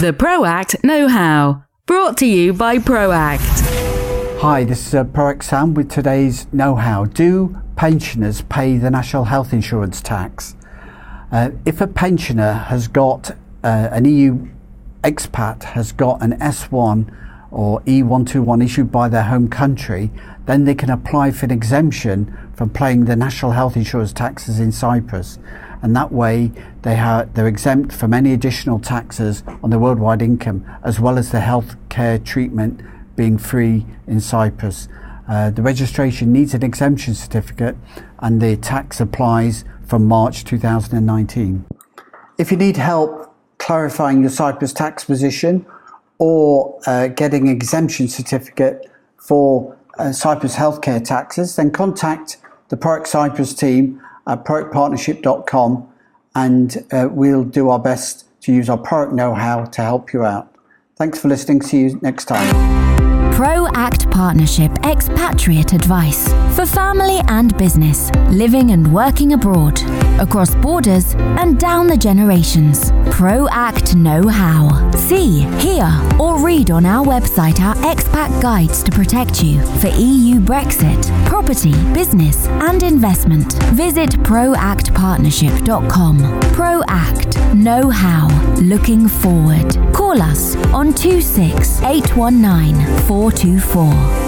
The ProAct Know How, brought to you by ProAct. Hi, this is uh, ProAct Sam with today's Know How. Do pensioners pay the national health insurance tax? Uh, if a pensioner has got uh, an EU expat has got an S1 or E121 issued by their home country, then they can apply for an exemption from paying the national health insurance taxes in Cyprus. And that way they are, they're exempt from any additional taxes on their worldwide income, as well as the health care treatment being free in Cyprus. Uh, the registration needs an exemption certificate and the tax applies from March 2019. If you need help clarifying your Cyprus tax position or uh, getting exemption certificate for uh, Cyprus healthcare taxes, then contact the ProAct Cyprus team at proactpartnership.com and uh, we'll do our best to use our ProAct know-how to help you out. Thanks for listening. See you next time. ProAct Partnership Expatriate Advice for family and business, living and working abroad, across borders and down the generations. ProAct Know How. See, hear, or read on our website our expat guides to protect you for EU Brexit, property, business, and investment. Visit proactpartnership.com. ProAct Know How. Looking forward. Call us on 26819 424.